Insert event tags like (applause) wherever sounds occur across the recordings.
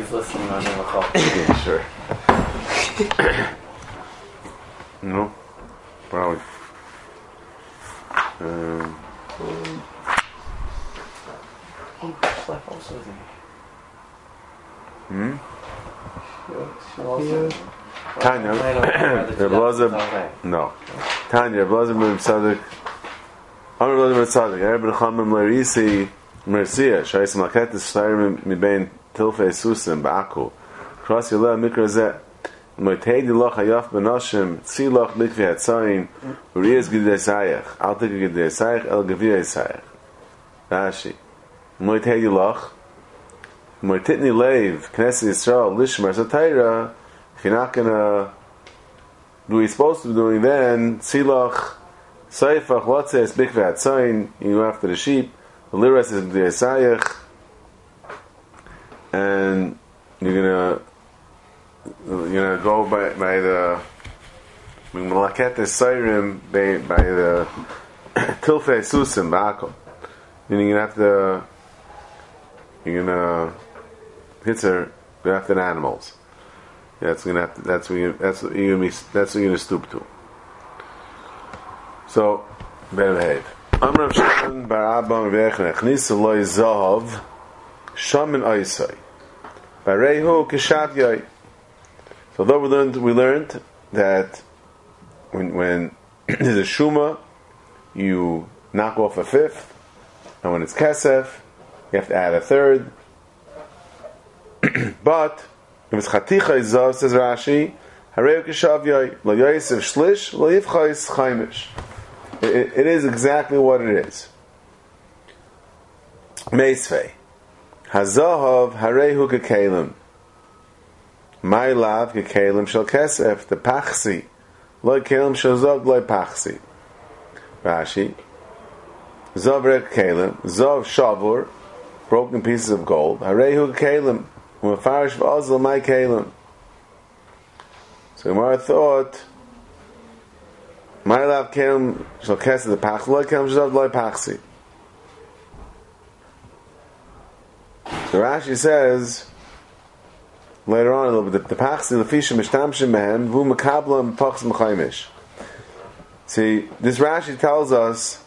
She's listening on the call. yeah, sure. no, probably. Um, Oh, Schleff also is in hmm? here. She also- Tanya, I don't know the she Blazer, does it. (coughs) Okay. no. Tanya, Blazer ben Tzadik, Amr Blazer ben Tzadik, Erev ben Chamim Lerisi, Mercia, Shais Malket Shtarim mi bein Tilfei Susim, Ba'aku, Kras Yileh Mikra Zeh, Moitei Dilach Hayaf ben Hashem, Tzilach Mikvi Hatzayin, Urias Gidei Sayach, Al Tika Gidei Sayach, El Gaviyai Sayach. Rashi, Moitei Dilach, Moititni Leiv, Knesset Yisrael, Lishmar Satayra, if you're not gonna do what supposed to be doing, then tzilach, seifach, what's it? Mikveh atzayin, you go after the sheep. The liras is the esayach, and you're gonna you're gonna go by by the malaket seirim by by the (coughs) tilfei susim ba'akom. Meaning you're gonna have to you're gonna hit her go after the animals. That's gonna have to, that's what you that's what you're gonna be that's what you're gonna stoop to. So better behave. Amrav Shimon bar Abba Mevech Nechnis Eloi Zahav Shaman Oisai Barehu Kishat Yai. So though we learned we learned that when when (clears throat) there's a shuma you knock off a fifth and when it's kesef you have to add a third (clears throat) but if it's chaticha izav, says Rashi, hareu kishav lo yosef shlish, lo yivchais chaimish. It is exactly what it is. Meisvei. Hazahav harehu kekelim. My love kekelim shel kesef, the pachsi. Lo kelim shel zog lo pachsi. Rashi. Zav rek kelim, zav shavur, broken pieces of gold. Harehu kekelim. Umafarish v'azal my kalim. So Gemara thought, my love kalim shall cast the pach, loy kalim shall loy pachsi. So Rashi says, later on a little bit, the pachsi, the fisha mishtamshim mehem, vu makablam pachs mechaymish. See, this Rashi tells us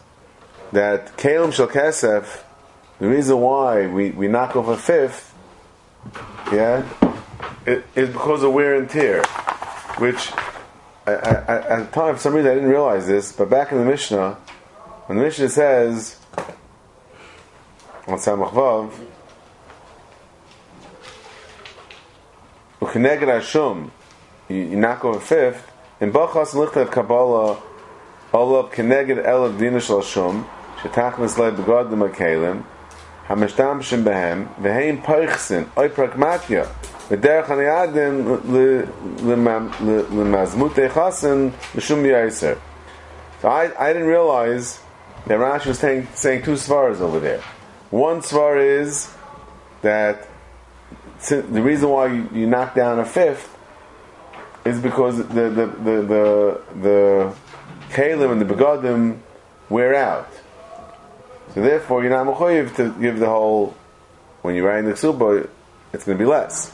that kalim shall kesef, the reason why we, we knock off a fifth, yeah, it is because of wear and tear, which I, I, I, at the time, for some reason, I didn't realize this, but back in the Mishnah, when the Mishnah says on Samach Vav, Kneged Hashum, you knock off a fifth. In Bachas Lichtav Kabbalah, Olav Kneged Elav Dinish Lashum, Shetachnas Lei Begod the Makalim, Hamishtamshim Behem, Veheim Peichsin, Oy Pragmatia, Vederach Aniadim Lemazmut Echasin, Lashum Yaiser. So I, I didn't realize that Rashi was saying, saying two svars over there. One svar is that the reason why you, you knock down a fifth is because the the the the, the kalim and the begadim wear out. So therefore, you're not mechoyev to give the whole. When you're writing the ksuba, it's going to be less.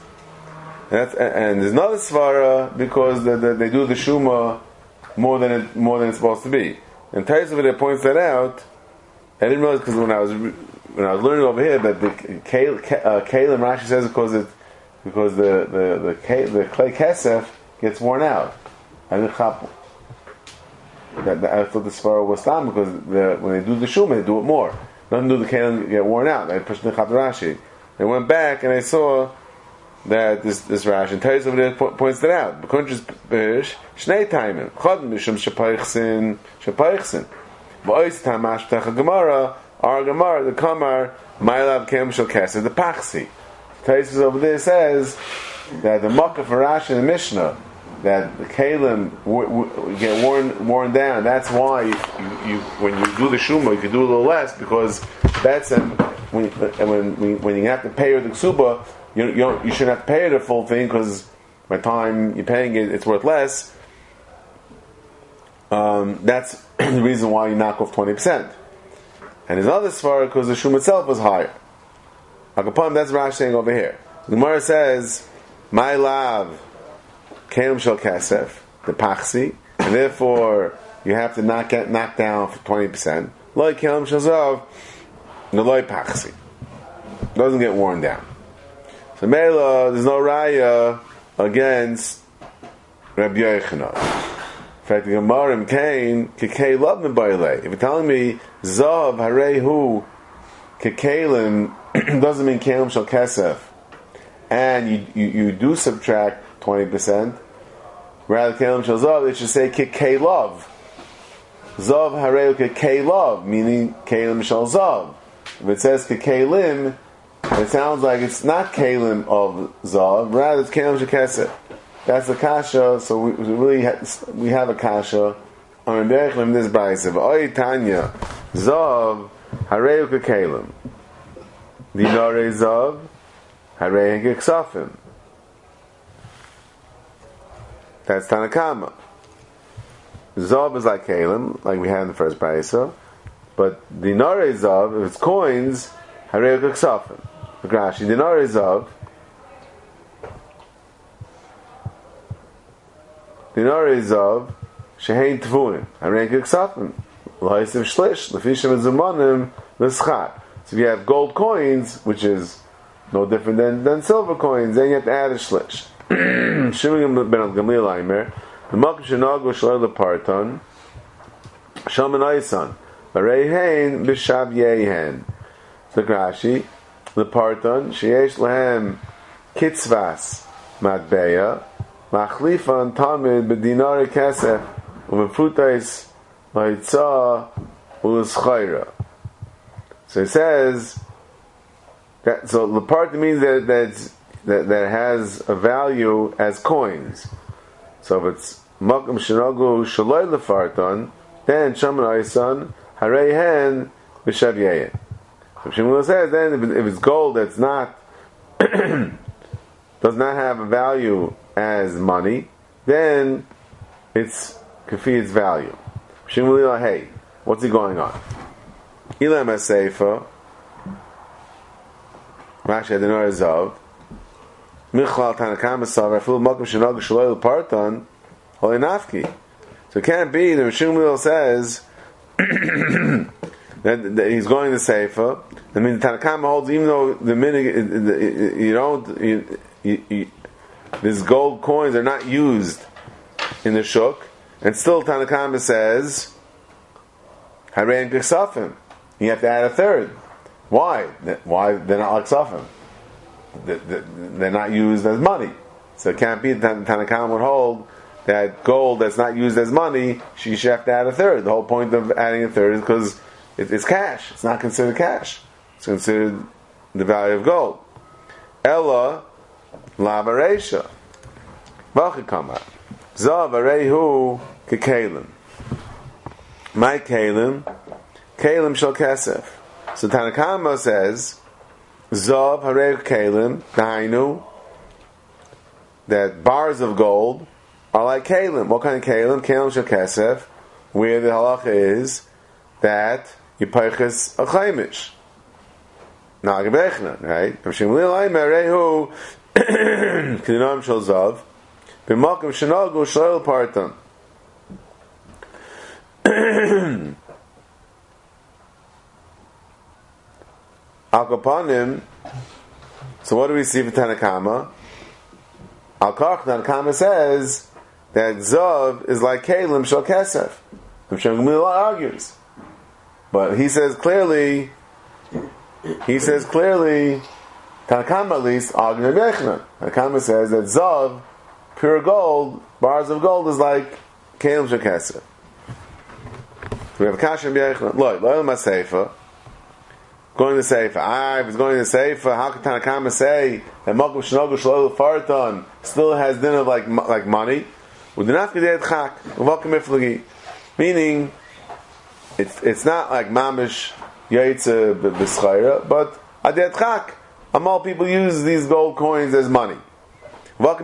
And, and there's another svara because the, the, they do the shuma more than it, more than it's supposed to be. And Taisavit points that out. I didn't realize because when I was when I was learning over here that the Kalim uh, Rashi says because it because the the the, the clay kesef gets worn out. I didn't that, that, I thought the svara was tam because the, when they do the shuma, they do it more. Nothing do the kalim get worn out. I pushed the Rashi. They went back and I saw that this this Rashi and Teres over there points it out. Bekunches berish shnei timim chad mishum shapaychsin shapaychsin. V'ois tamash techa gemara our gemara the kamar ma'elav kem shel keser the pachsi. Teres over there says that the makkah for Rashi and the Mishnah that the kalim w- w- get worn worn down. That's why you, you, when you do the shuma, you can do a little less because that's um, when when when you have to pay her the ksuba, you you, you shouldn't have to pay the full thing because by the time you're paying it, it's worth less. Um, that's (clears throat) the reason why you knock off twenty percent. And there's another svara because the shum itself was higher. Akapam, that's Rash saying over here. Gemara says, "My love, kelim shel kesef, the pachsi, and therefore you have to knock get knocked down for twenty percent. Loy kelim shel zav, the loy pachsi doesn't get worn down. So Mela, there's no raya against Rabbi Yochanan. In fact, the Gemarim came kekei love If you're telling me zav harehu kekelim (clears throat) doesn't mean kelim shel kesef, and you, you, you do subtract twenty percent, rather kelim shel zav, it should say kekei love. Zav harehu kekei love, meaning kelim shel zav. If it says kekelim, it sounds like it's not kalim of zav, rather it's kalim shekesef. That's the kasha. So we, we really ha- we have a kasha on derech Rebbeim this brayse. Oy Tanya zav hareu kekalim. Dinare zav hareu keksafim. That's Tanakama. Zav is like kalim, like we had in the first brayse, but dinare zav, if it's coins, hareu keksafim. Rashi, dinar is of dinar is of shehein tvuim. Harein kiksafim. Loisim shlish. Lefishim and zumanim l'schar. So if you have gold coins, which is no different than, than silver coins, then you have to add a shlish. (clears throat) Shimon ben Gamliel Aimer. The makim shenagu shalei leparton. Shaman Aisan. Barei hein b'shav yehen. So Rashi leparton sheyesh lehem kitzvas matbeya machlifan tamid bedinari kesef umefutais ma'itza u'leschayra. So it says that so leparton means that that that that has a value as coins. So if it's makam shinagu shaloi lefarton, then shaman aisan harei b'shavyeyin. So Shmuel says then if, if it's gold that's not (clears throat) does not have a value as money, then it's kafi its value. Shmuel, hey, what's he going on? Ilam Aseifa, Rashi Adenor Zav, Michlal Tanakam Asav, Rafil Mokum Shanag Shaloil Parton, Holy Nafki. So it can't be that Shmuel says (coughs) that, that he's going to Seifa. I mean, the Tanakama holds, even though the minig, you don't, you, you, you, these gold coins are not used in the shuk, and still Tanakama says, Harayan Ksafim. You have to add a third. Why? Why they're not like Safim? They're not used as money. So it can't be that Tanakama would hold that gold that's not used as money, she should have to add a third. The whole point of adding a third is because it's cash. It's not considered cash. It's considered the value of gold. Ella lavaresha. Vachikama. Zav arehu kekalim. My kalim, kalim shall kesef. So Tanakama says, Zav harehu kalim, dainu, that bars of gold are like kalim. What kind of kalim? Kalim shall kesef, where the halacha is that Yipayches a chaimish. Now, Gebechna, right? Kedinam Shal Zav B'makim Shanagu Shloil Parton Al Kapanim So what do we see for Tanakama? Al Kach Tanakama says that Zav is like Kalim Shal Kesef. Rav Shmuel argues. But he says clearly, he says clearly, Tanakama least, Agner Bechna. Tanakama says that Zav, pure gold, bars of gold is like Kalim Shekesser. We have Kasha and Bechna. Look, Loyal Maseifa, going to Seifa. Ah, if it's going to Seifa, how can Tanakama say that Malkum Shnogu Shalol Farton still has dinner like like money? Meaning, it's it's not like mamish yaitze b'schayra, but adet chak. Amal people use these gold coins as money. So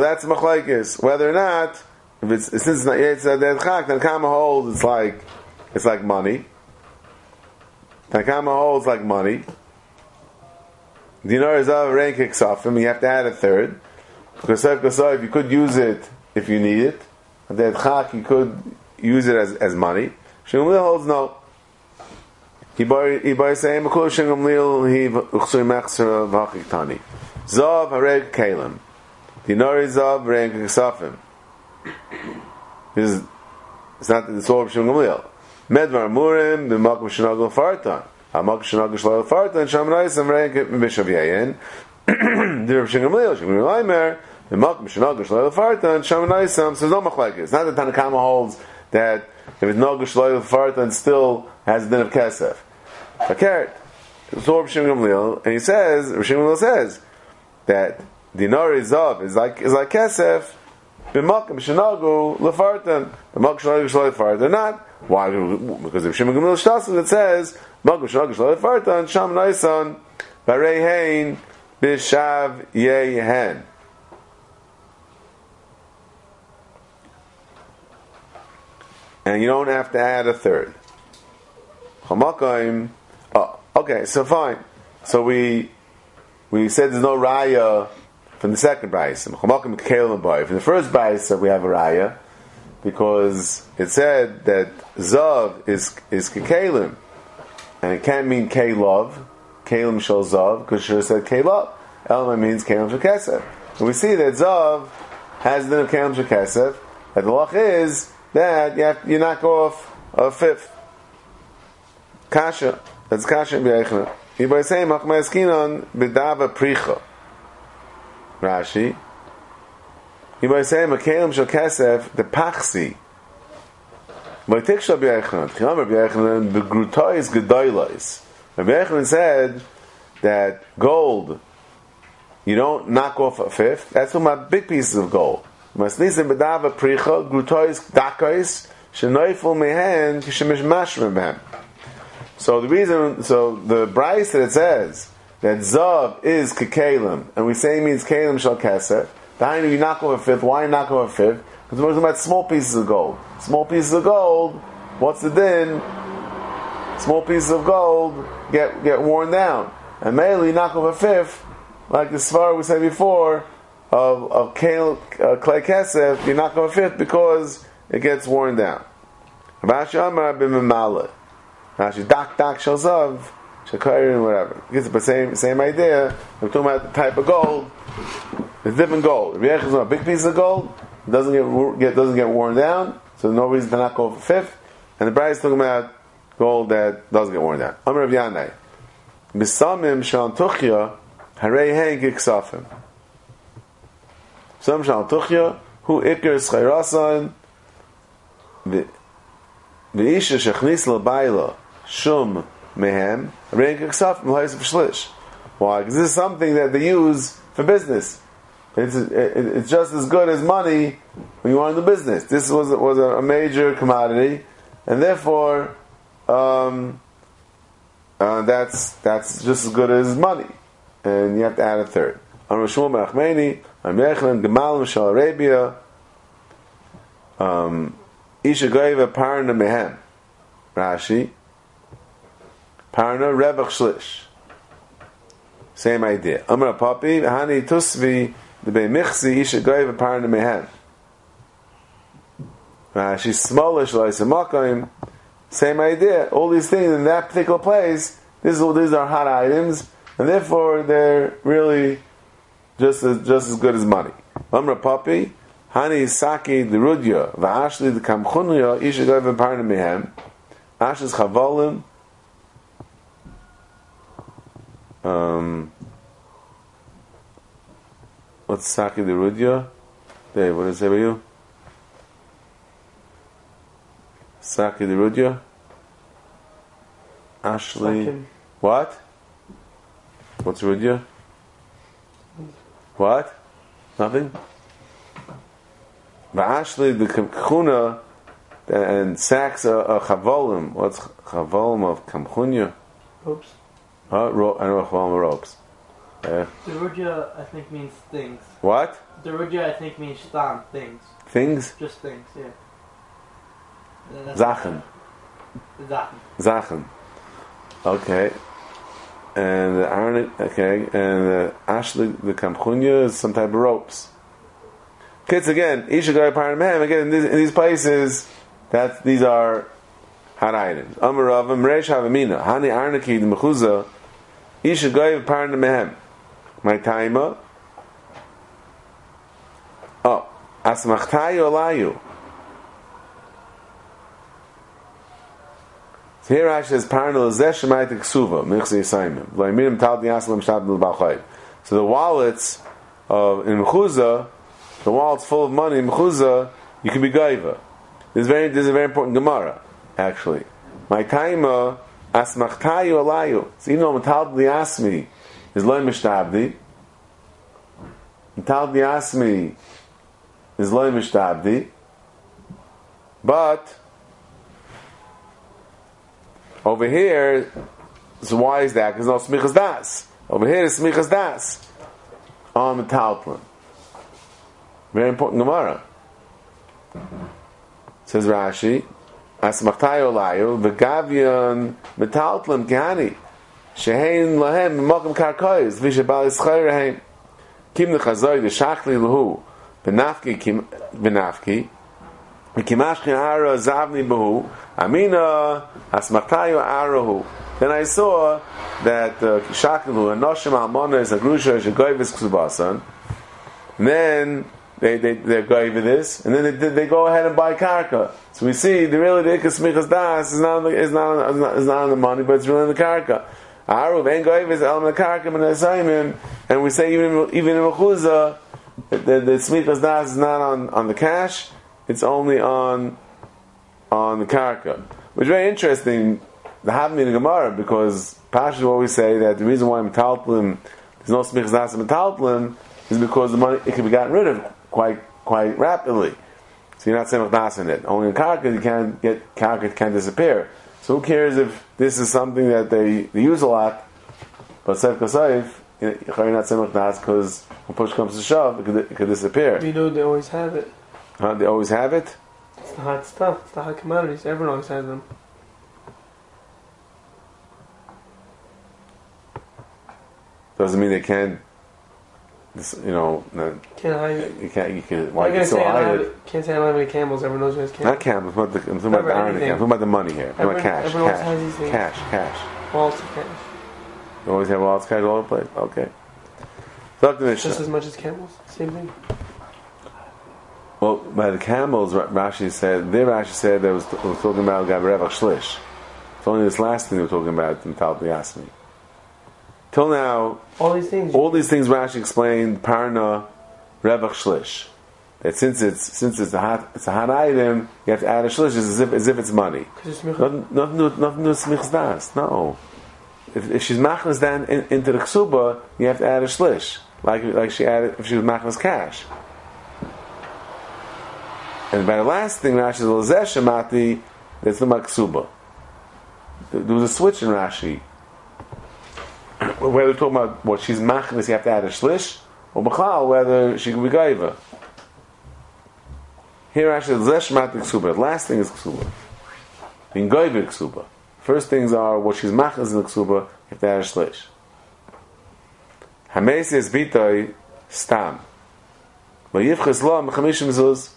that's machlekes whether or not if it's since it's not yet dead chak, then Kama holds it's like it's like money. Takama holds like money. Dinar is of rank exafim. You have to add a third because if you could use it if you need it. Dead chak, you could use it as, as money. Shingam holds no. He by saying makul shingam lil he uchsui mechser v'achik tani. Zav hareg kalim. Dinar is of rank exafim. This is it's not the soul of shingam lil. Medvar Murim, b'makom shenagol fartan. Hamak shenagol shalal fartan, sham naisam rank b'shav yayin. (clears throat) Dir Shingam Lil, Shingam Lil Aimer, b'makom shenagol shalal fartan, sham naisam. So there's no machlekes. Not that Tanakama holds that if it's nagol shalal fartan, still has a din of kesef. Fakert. So Rav Shimon Gamliel, and he says, Rav Shimon Gamliel says that dinar is of is like is like kesef. B'makom shenagu lefartan. B'makom shenagu shlo lefartan. Not why? Because if Shimon Gamliel shtasim it says makom shenagu shlo lefartan sham naisan barei hein b'shav yehen. And you don't have to add a third. Chamakim. Oh, uh, okay, so fine. So we we said there's no raya from the second brayse. From the first brayse, we have a raya because it said that zav is is kekalim, and it can't mean love. Kalim shall zav because have said kelov. Elma means kalim shekesef. And we see that zav has the kalim shekesef. And the lach is that you, have, you knock off a fifth. Kasha. That's kasha b'yeichna. You by saying machmaeskinon b'dava pricha. Rashi. You by saying makalim shel kesef the pachsi. By tiksha b'yeichna. Tchilam b'yeichna b'grutois gedoylois. Rabbi Yochanan said that gold, you don't knock off a fifth. That's from my big pieces of gold. Masnisim b'dava pricha, shenoifel mehen, kishemish mashrim behem. So the reason, so the Bryce that it says that Zav is Kekalim, and we say it means Kalim shall Keser, the you knock off a fifth, why knock off a fifth? Because we're talking about small pieces of gold. Small pieces of gold, what's the din? Small pieces of gold get get worn down. And mainly knock off a fifth, like the Svar we said before, of, of kale, uh, clay kesef, you knock off a fifth because it gets worn down. Rashi Amar b'memala. Rashi dak dak shalzav, shakayrin, whatever. It's the same same idea. We're talking about the type of gold. It's different gold. If you have a big piece of gold, it doesn't get, get doesn't get worn down, so no reason to knock off a fifth. And the bride is talking about gold that doesn't get worn down. Amr of Yanai. Bisamim shal tuchya, harei hein kiksafim. Sam shal tuchya, hu ikir schayrasan, v'isha shechnis l'bayla, shum mehem, harei hein kiksafim, l'hais v'shlish. Why? Because this is something that they use for business. It's, it's just as good as money when you are in the business. This was, was a major commodity, and therefore, um, uh, that's that's just as good as money, and you have to add a third. On Mechlan Gemal Mishal Arabia, um, Isha Goyva Parna Mehem, Rashi, Parna Rebach Shlish. Same idea. Amar Papi, Hani Tusvi, the Bei Michsi, Isha Goyva Parna Mehem. Rashi, Smolish Loisamakayim, same idea. All these things in that particular place, this is, these are hot items, and therefore they're really just as, just as good as money. Amra papi, hani saki the rudya, va'ashli the kamchunya, isha goy v'parna mehem, ashes chavolim, um, what's saki the rudya? Dave, what does it say about you? Saki the Rudya. Ashley. What? What's Rudya? What? Nothing? Ashley, the Kamchuna, and Saks are Chavolim. What's Chavolim of Kamchunya? Oops. Huh? Ro- I know Chavolim ropes. Uh, Derudja, I think, means things. what? Derudja, I think, means stam, things. things? Just things, yeah. Zachen. Zachen. Zachen. Okay. And the Aaron, okay, and the Ashli, the Kamchunya is some type of ropes. Kids again, Isha Goy Paramhem, again, in these, in these places, that these are hot items. Amaravim, Reish Havamina, Hani Arnaki, the Mechuza, Isha Goy Paramhem. My timer. Oh, Asmachtayu Alayu. So here Rashi says parnal zesh shemayt ksuva michse yisayim. V'ayminim tal diyasalam shtab l'balchay. So the wallets of in Mechuzah, the wallet's full of money in Mechuzah, you can be gaiva. This is very this is a very important Gemara actually. My taima asmachtayu alayu. So even though metal diasmi is loy mishtabdi, metal diasmi is loy mishtabdi, but over here, so why is that? Because no smichas das. Over here is smichas das on the talplan. Very important Gemara. Says Rashi, Asmachtayo layu v'gavion metaltlam kihani shehein lahem b'mokum karkoyz v'shabal yischayr rehem kim nechazoy v'shachli l'hu v'nafki kim v'nafki v'kimashkin ara zavni b'hu amina asmachtayo arahu then I saw that shaklu and noshim almonas a grusha shegoyvis ksubasan and then they they they go over this, and then they, they go ahead and buy karka. So we see the really the ikasmichas das is not on the, is not is not, on the money, but it's really on the karka. And karka and we say even in, even in the the, the smichas das is not on on the cash; it's only on on the karka, which is very interesting. The having in the Gemara because Pashas always say that the reason why metalplim there's no smichas in metalplim is because the money it can be gotten rid of quite quite rapidly. So you're not saying das in it. Only in karka you can't get karka can disappear. So who cares if this is something that they, they use a lot, but seif kasayif you're not saying because when push comes to shove it could, it could disappear. We know they always have it. Huh? They always have it. It's the hot stuff. It's the hot commodities. Everyone always has them. Doesn't mean they can't. this- You know, no, Can't hide it. you can't. You can. Why Why you can't can still hide it? it? Can't say I don't have any camels. Everyone knows who has camels. Not camp. I'm talking about about the irony I'm talking about the money here. I'm talking about cash. everyone Cash. has these things. Cash. Cash. Walls of cash. You always have wallets cash all over the place. Okay. Talk to Just as much as camels. Same thing. Well, by the camels, Ra- Rashi said, there Rashi said that was, was talking about Gabrevach Shlish. It's only this last thing they were talking about in Tal Yasmi. Till now, All these things. all these things Rashi explained, Parna, Revach Shlish. That since it's since it's a hot it's a hot item, you have to add a shlish as if as if it's money. It's Nothing, nothing, to, nothing to smichs das. No. If, if she's machnas down in, into the ksuba, you have to add a shlish, like like she added if she was machnas cash. And by the last thing, Rashi lozesh shemati. That's the ksuba. There was a switch in Rashi. Whether we're talking about what she's machnas, you have to add a shlish, or b'chal whether she can be gaiva. Here Rashi lozesh shemati ksuba. Last thing is ksuba. In gaiva ksuba. First things are what she's machnas in the ksuba, you have to add a shlish. Hamesi is bitoi stam. Vayivches lo mechamishim zuz.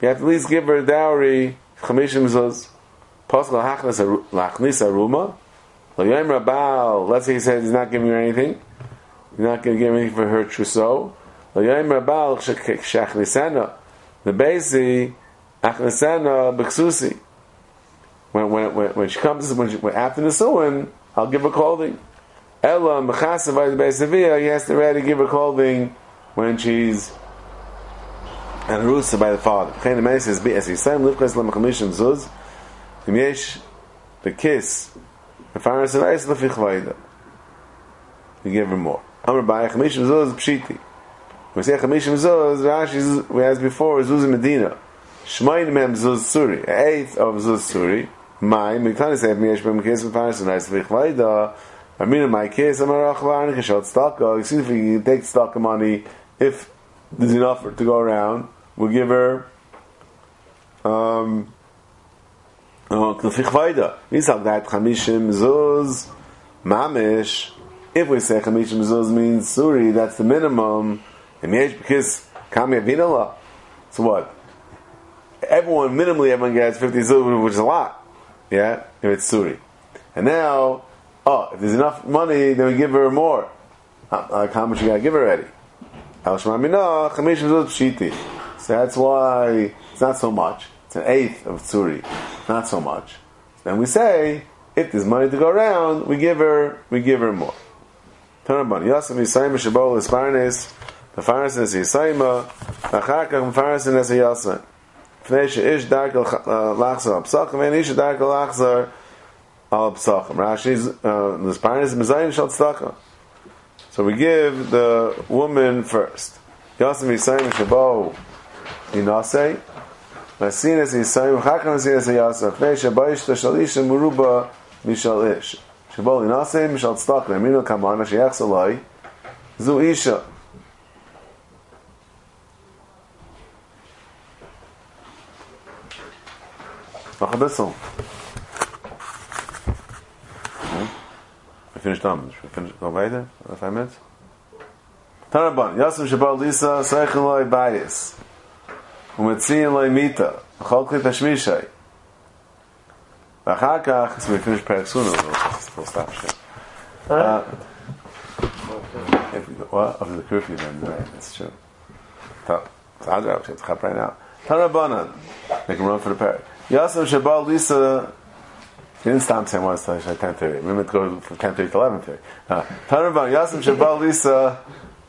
You have to at least give her a dowry, chamishim zuz. Pascal hachnas lachnis aruma. Lo yom rabal, let's say he says he's not giving her anything. He's not going to give anything for her trousseau. Lo yom rabal shachnisena. The basi, achnisena b'ksusi. When, when, when, when she comes, when, she, when after the suin, I'll give her clothing. Ella mechasa by the Beisavia, he has to ready give her clothing when she's and Rusa by the father. Chen Emei says, "Be as Yisrael lifkas lamachamishin zuz, im the kiss, the faras and lefich. You give her more. Amar by chamishim zuz pshiti. We say chamishim zuz, Rashi we asked before zuz in Medina. Shmayin mem zuz suri, eighth of zuz suri. My miktani yesh bem kiss the faras and lefich. I mean, in my case, I'm a rachvar and kishot stock. If you take stock of money, if there's enough to go around, we'll give her um, uh, Knufich Vaida. Nisal that Chamishim Zuz Mamish. If we say Chamishim Zuz means Suri, that's the minimum. Because Kami. So what? Everyone, minimally, everyone gets 50 Zuz, which is a lot. Yeah? If it's Suri. And now, oh, if there's enough money, then we give her more. Uh, Like how much you gotta give her already? Al Shema Minah, Chamishim Zuz Pshiti. So that's why it's not so much. It's an eighth of Tsuri. Not so much. Then we say, if there's money to go around, we give her, we give her more. Tanabban, Yasam Yisayim Shabol Esparnes, the Farnes is Yisayim, Achakach Farnes is Yasam. Fnei Ish Darkel Lachzar Al and Ish Darkel Lachzar Al Psachim. Rashi's, uh, the Esparnes is Mizayim Shal Tzedakah. So we give the woman first. Yasam Yisayim Shabol inase ma sin es in sai hak na sin es yas a fe she ba ist shali she muru ba mishal es she ba inase mishal stak le min kam ana she yakhs lai zu isha. Mach ein finish finish noch weiter. Auf einmal Yasim Shabal Lisa, Seichelai Bayis. ומציעים לו מיתה, וכל כלי תשמישי. ואחר כך, זה מפני שפרק סונו, לא סתם שם. Well, of the curfew then, right, that's true. Top. So I'll drop it, chap right now. Tarabanan. They can run for the parrot. Yasam Shabbat Lisa You didn't stop saying one slash at ten thirty. We meant to go from ten thirty to eleven thirty. Ah, Taraban Yasam Shabbat Lisa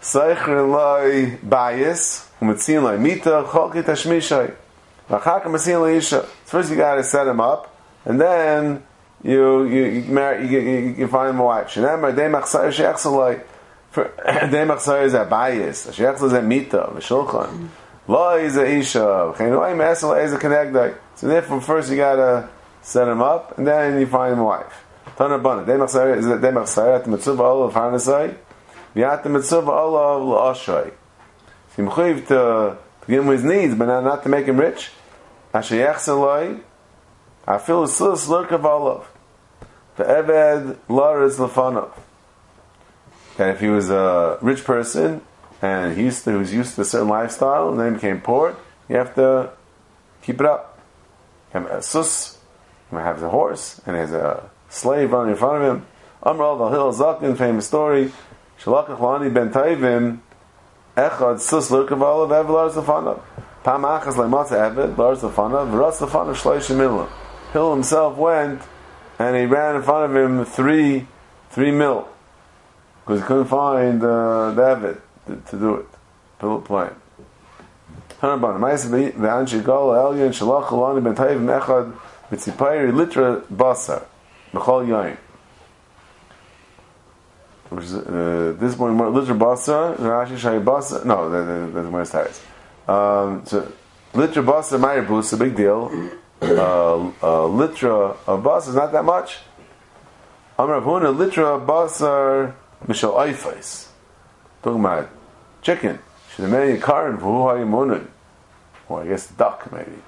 Seichrin Lai Bias Umetzin Loi Mita, Cholki Tashmishai. V'achar ka Metzin Loi Isha. First you gotta set him up, and then you, you, you marry, you, you, you find him a wife. Shenemar, Dei Machsayr She'echsaloi. Dei Machsayr is a Bayis, She'echsal is a Mita, V'shulchan. Loi is a Isha, V'chein Loi Mesel is a Kenegdai. So therefore first you gotta set him up, and then you find him a wife. Tana Bana, Dei Machsayr is a Dei Machsayr at Mitzvah Olav Harnasai, V'yat the Mitzvah Olav L'Oshay. So you mechuyev to, give him his needs, but not, not to make him rich. Asher Yechseloi, I feel a sus lurk of Olav. The Eved Laris Lefanov. And if he was a rich person, and he, used to, he was used to a certain lifestyle, and then he became poor, you have to keep it up. Have a sus, he have a horse, and there's a slave running in front of him. Amral Valhil Zakin, famous story. Shalakach Lani ben Taivim, Echad Sus Lurkav Olav Eved Laris Lefanov. Pam Achas Lematza Eved V'ras Lefanov Shloishim Milah. Hill himself went, and he ran in front of him three, three mil. Because he couldn't find uh, David to, to do it. Mechad mitzipayri litra basar. Is, uh, this one, litra basar, Rashi Shai basar, no, that- that- that's starts. Um, so, litra basar ma'ir a big deal. Uh, a litra of basar is not that much. Amr Huna, litra basar mishal oifais. Talking about chicken. Should have made a karan for who hayimunun. Or I guess duck, maybe.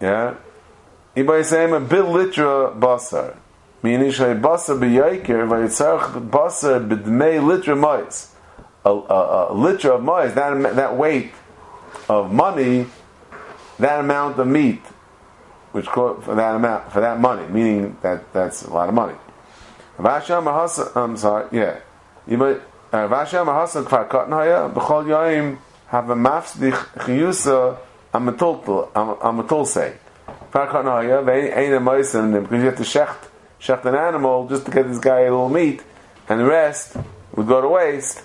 Yeah? Anybody saying a bit litra basar. Meaning shay basar b'yaiker vayitzarch basar b'dmei litra mais. A, a, a litra of mais, that, that weight of money, that amount of meat, which for that amount, for that money, meaning that that's a lot of money. I'm sorry, yeah. You might, uh, Vasham Mahasa Kfar Kotnaya, B'chol have a mafsdich chiyusa Ve'ein Amoisim, because you have to shecht, shecht an animal just to get this guy a little meat, and the rest would go to waste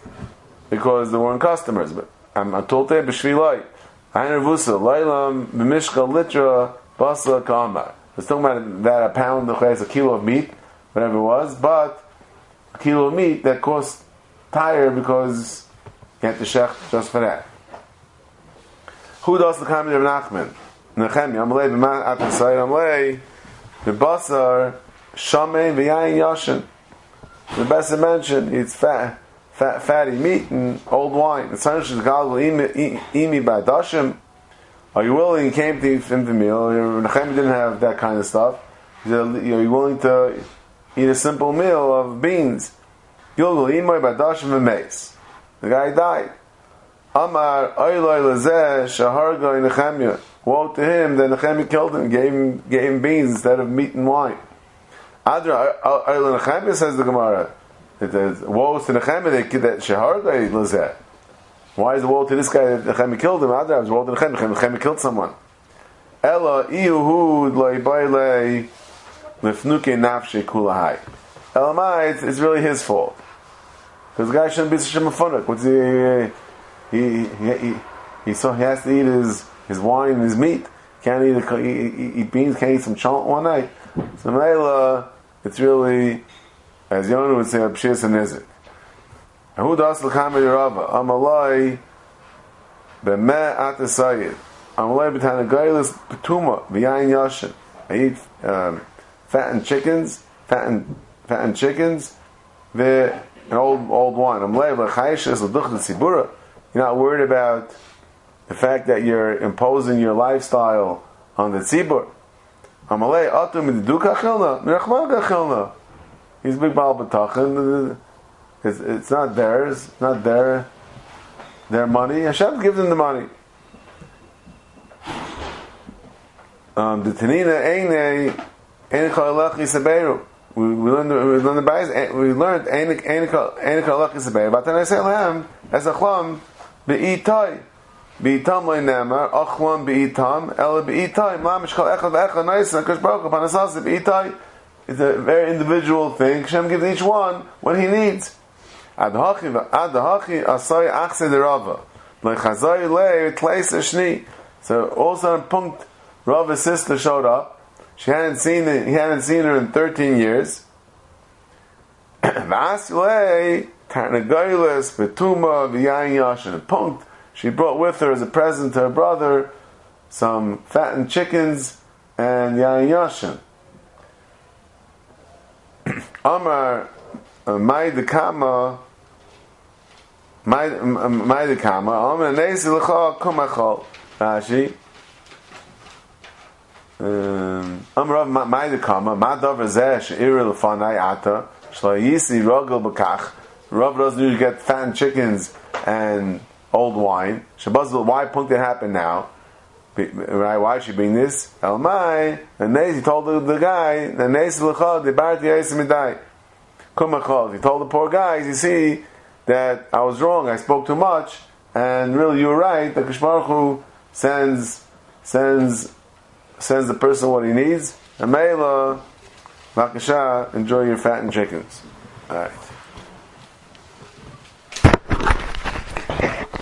because there weren't customers. But Amatulte B'shviloi, Ein Revusa, Leilam, B'mishka Litra, Basa Kamar. It's talking about that a pound a kilo of meat, whatever it was, but a kilo of meat that cost tire because you had to shech just for that. Who does the comment of Nachman? Nechem, Yamlei, B'man, Atasai, Yamlei, the Basar, Shamein, V'yayin Yashin. The best to mention, it's fat, fat, fatty meat and old wine. The son says, God will eat me by dashim. Are you willing? He came to him the meal. Nechem didn't have that kind of stuff. He said, Are you willing to eat a simple meal of beans? Gilgul imoy by dashim and mace. The guy died. Amar oiloi lazeh shahargoi Nechemia. Woe to him that Nechemia killed him, gave him, gave him beans instead of meat and wine. Adra oiloi Nechemia says the Gemara. It says, woe to Nechemia that shahargoi lazeh. Why is the woe to this guy that Nechemia killed him? Adra was woe to Nechemia. Nechemia killed someone. Ella iuhud loy baile lifnuke nafshe kulahai. Elamai, it's, really his fault. Because the guy shouldn't be such a mafunik. What's he? He, he, he, he, so he has to eat his, his wine and his meat. Can't eat, a, eat, eat beans, can't eat some chant one night. So Mela, it's really, as Yonah would say, a pshis and nizik. Who does the kamer Rava? Amalai b'meh atasayid. Amalai b'tana gailis petuma v'yayin yashin. I eat um, fattened chickens, fattened, fattened chickens, the an old old wine. Amalai b'chayishis l'duch l'tzibura. You're not worried about the fact that you're imposing your lifestyle on the tzibur. Amalei atum duka chilna, mirachman chilna. He's big bal b'tachin. It's, it's not theirs, not their their money. Hashem gives them the money. Um, the Tanina Eine Eine Kalach Yisaberu. We learned we learned the Bayis. We learned Eine Kalach Yisaberu. But then I say Lahem as a chlam be'itai. Be'itam loy nemar, achlam be'itam, ela be'itai, mamish chal echad ve'echad naisa, kash baruch panasasa be'itai. It's a very individual thing. Hashem gives each one what he needs. Ad hachi, ad hachi, asay achse de rava. Lechazay le, tleis. So also in punkt, Rava's sister showed up. She hadn't seen he hadn't seen her in 13 years. (coughs) Vasilei, Tarnagoyles, Betuma, V'yayin Yashin. Punkt, she brought with her as a present to her brother some fattened chickens and Yayin Yashin. (clears throat) Amar, uh, Mai Dekama, Mai um, um, Dekama, Amar Nesi L'cha Kumachol. Rashi. Um, Amar Mai Dekama, Ma Dover Zeh, She'ir L'fanai Ata, Shlo Yisi Rogel B'kach, Rav doesn't usually get fattened chickens and old wine. Shabazil, why punk that happen now? Right? Why she being this? Elmai, and he told the, the guy, the Nes L'chad, the Barti Yisimidai. Kumachal. He told the poor guys, you see, that I was wrong, I spoke too much, and really you were right, the Kishmaruch sends, sends, sends the person what he needs, and Mela, Makasha, enjoy your fattened chickens. Alright.